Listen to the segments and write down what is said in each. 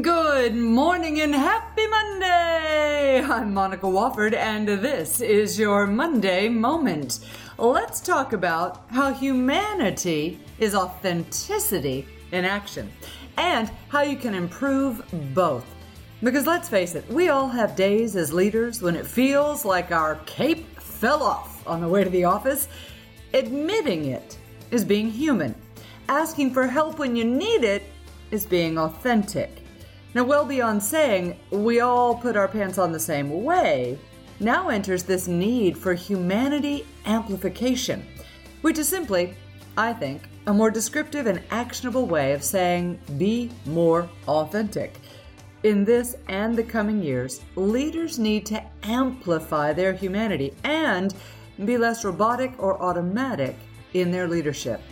Good morning and happy Monday! I'm Monica Wofford, and this is your Monday Moment. Let's talk about how humanity is authenticity in action and how you can improve both. Because let's face it, we all have days as leaders when it feels like our cape fell off on the way to the office. Admitting it is being human. Asking for help when you need it is being authentic. Now, well beyond saying we all put our pants on the same way, now enters this need for humanity amplification, which is simply, I think, a more descriptive and actionable way of saying be more authentic. In this and the coming years, leaders need to amplify their humanity and be less robotic or automatic in their leadership.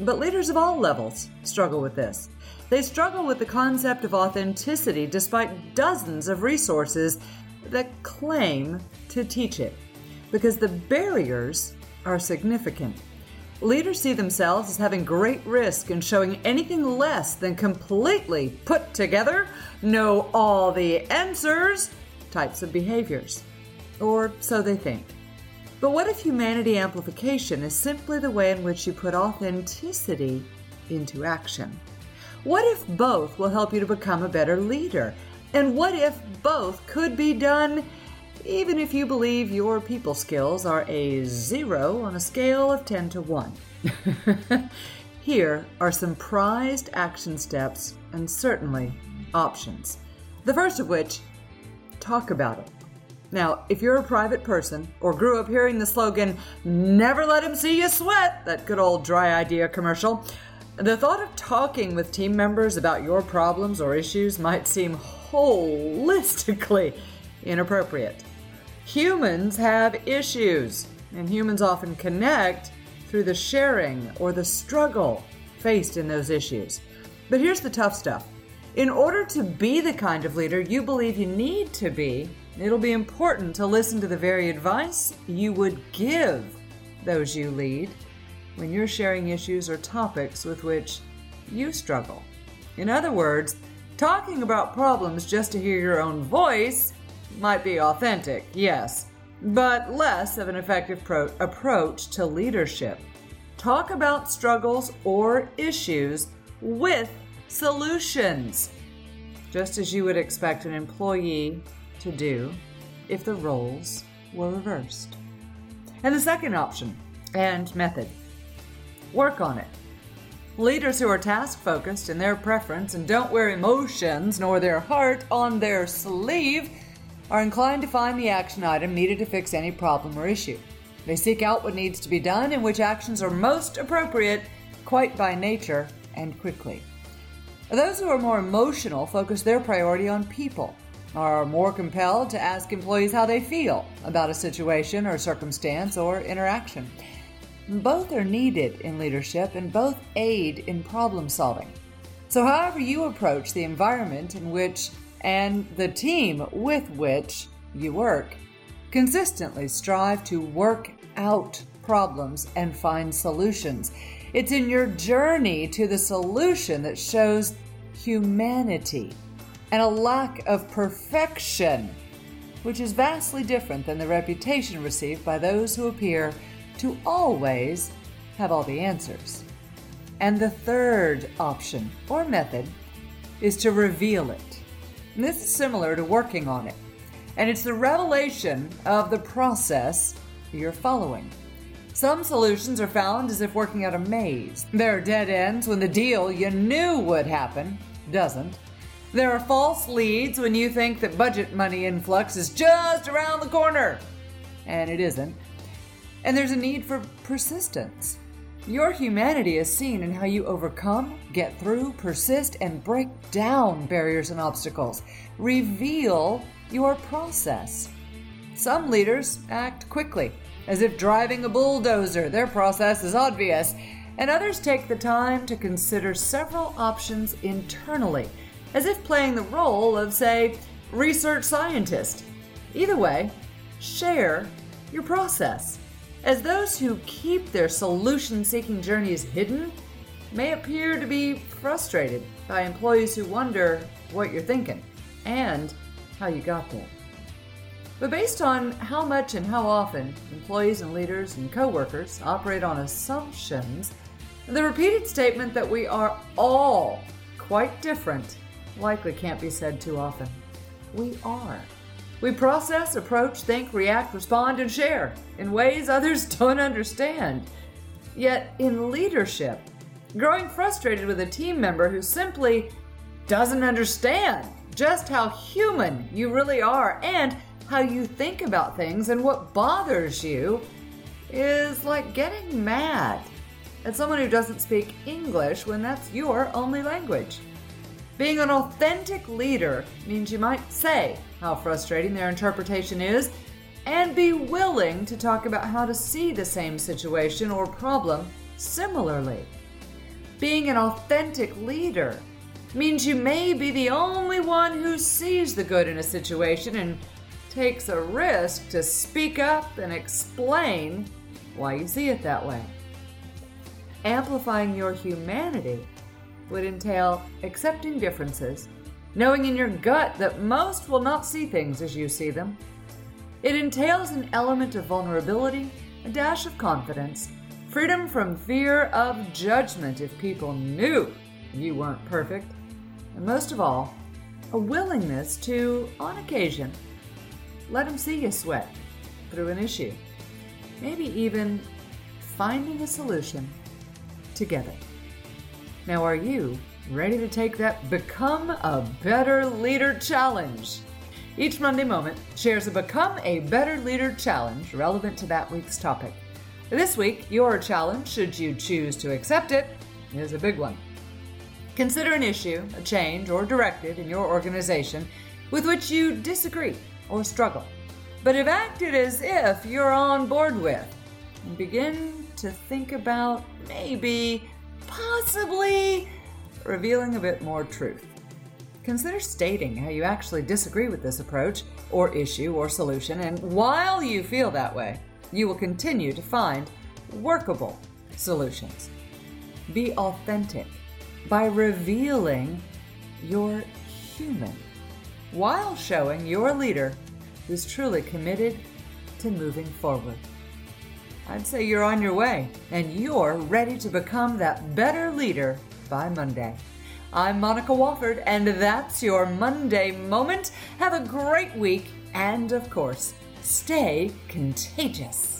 But leaders of all levels struggle with this. They struggle with the concept of authenticity despite dozens of resources that claim to teach it, because the barriers are significant. Leaders see themselves as having great risk in showing anything less than completely put together, know all the answers types of behaviors. Or so they think. But what if humanity amplification is simply the way in which you put authenticity into action? What if both will help you to become a better leader? And what if both could be done even if you believe your people skills are a zero on a scale of 10 to 1? Here are some prized action steps and certainly options. The first of which, talk about it. Now, if you're a private person or grew up hearing the slogan, never let him see you sweat, that good old dry idea commercial, the thought of talking with team members about your problems or issues might seem holistically inappropriate. Humans have issues, and humans often connect through the sharing or the struggle faced in those issues. But here's the tough stuff. In order to be the kind of leader you believe you need to be, it'll be important to listen to the very advice you would give those you lead when you're sharing issues or topics with which you struggle. In other words, talking about problems just to hear your own voice might be authentic, yes, but less of an effective pro- approach to leadership. Talk about struggles or issues with solutions, just as you would expect an employee to do if the roles were reversed. And the second option and method Work on it. Leaders who are task focused in their preference and don't wear emotions nor their heart on their sleeve are inclined to find the action item needed to fix any problem or issue. They seek out what needs to be done and which actions are most appropriate, quite by nature and quickly. Those who are more emotional focus their priority on people, are more compelled to ask employees how they feel about a situation or circumstance or interaction. Both are needed in leadership and both aid in problem solving. So, however, you approach the environment in which and the team with which you work, consistently strive to work out problems and find solutions. It's in your journey to the solution that shows humanity and a lack of perfection, which is vastly different than the reputation received by those who appear to always have all the answers. And the third option or method is to reveal it. And this is similar to working on it. And it's the revelation of the process you're following. Some solutions are found as if working out a maze. There are dead ends when the deal you knew would happen doesn't. There are false leads when you think that budget money influx is just around the corner, and it isn't. And there's a need for persistence. Your humanity is seen in how you overcome, get through, persist, and break down barriers and obstacles. Reveal your process. Some leaders act quickly, as if driving a bulldozer. Their process is obvious. And others take the time to consider several options internally, as if playing the role of, say, research scientist. Either way, share your process. As those who keep their solution seeking journeys hidden, may appear to be frustrated by employees who wonder what you're thinking and how you got there. But based on how much and how often employees and leaders and coworkers operate on assumptions, the repeated statement that we are all quite different likely can't be said too often. We are. We process, approach, think, react, respond, and share in ways others don't understand. Yet, in leadership, growing frustrated with a team member who simply doesn't understand just how human you really are and how you think about things and what bothers you is like getting mad at someone who doesn't speak English when that's your only language. Being an authentic leader means you might say how frustrating their interpretation is and be willing to talk about how to see the same situation or problem similarly. Being an authentic leader means you may be the only one who sees the good in a situation and takes a risk to speak up and explain why you see it that way. Amplifying your humanity would entail accepting differences, knowing in your gut that most will not see things as you see them. It entails an element of vulnerability, a dash of confidence, freedom from fear of judgment if people knew you weren't perfect, and most of all, a willingness to, on occasion, let them see you sweat through an issue. Maybe even finding a solution together. Now, are you ready to take that Become a Better Leader challenge? Each Monday Moment shares a Become a Better Leader challenge relevant to that week's topic. This week, your challenge, should you choose to accept it, is a big one. Consider an issue, a change, or directive in your organization with which you disagree or struggle, but have acted as if you're on board with. And begin to think about maybe possibly revealing a bit more truth. Consider stating how you actually disagree with this approach, or issue, or solution, and while you feel that way, you will continue to find workable solutions. Be authentic by revealing you're human while showing your leader who's truly committed to moving forward. I'd say you're on your way and you're ready to become that better leader by Monday. I'm Monica Wofford, and that's your Monday moment. Have a great week, and of course, stay contagious.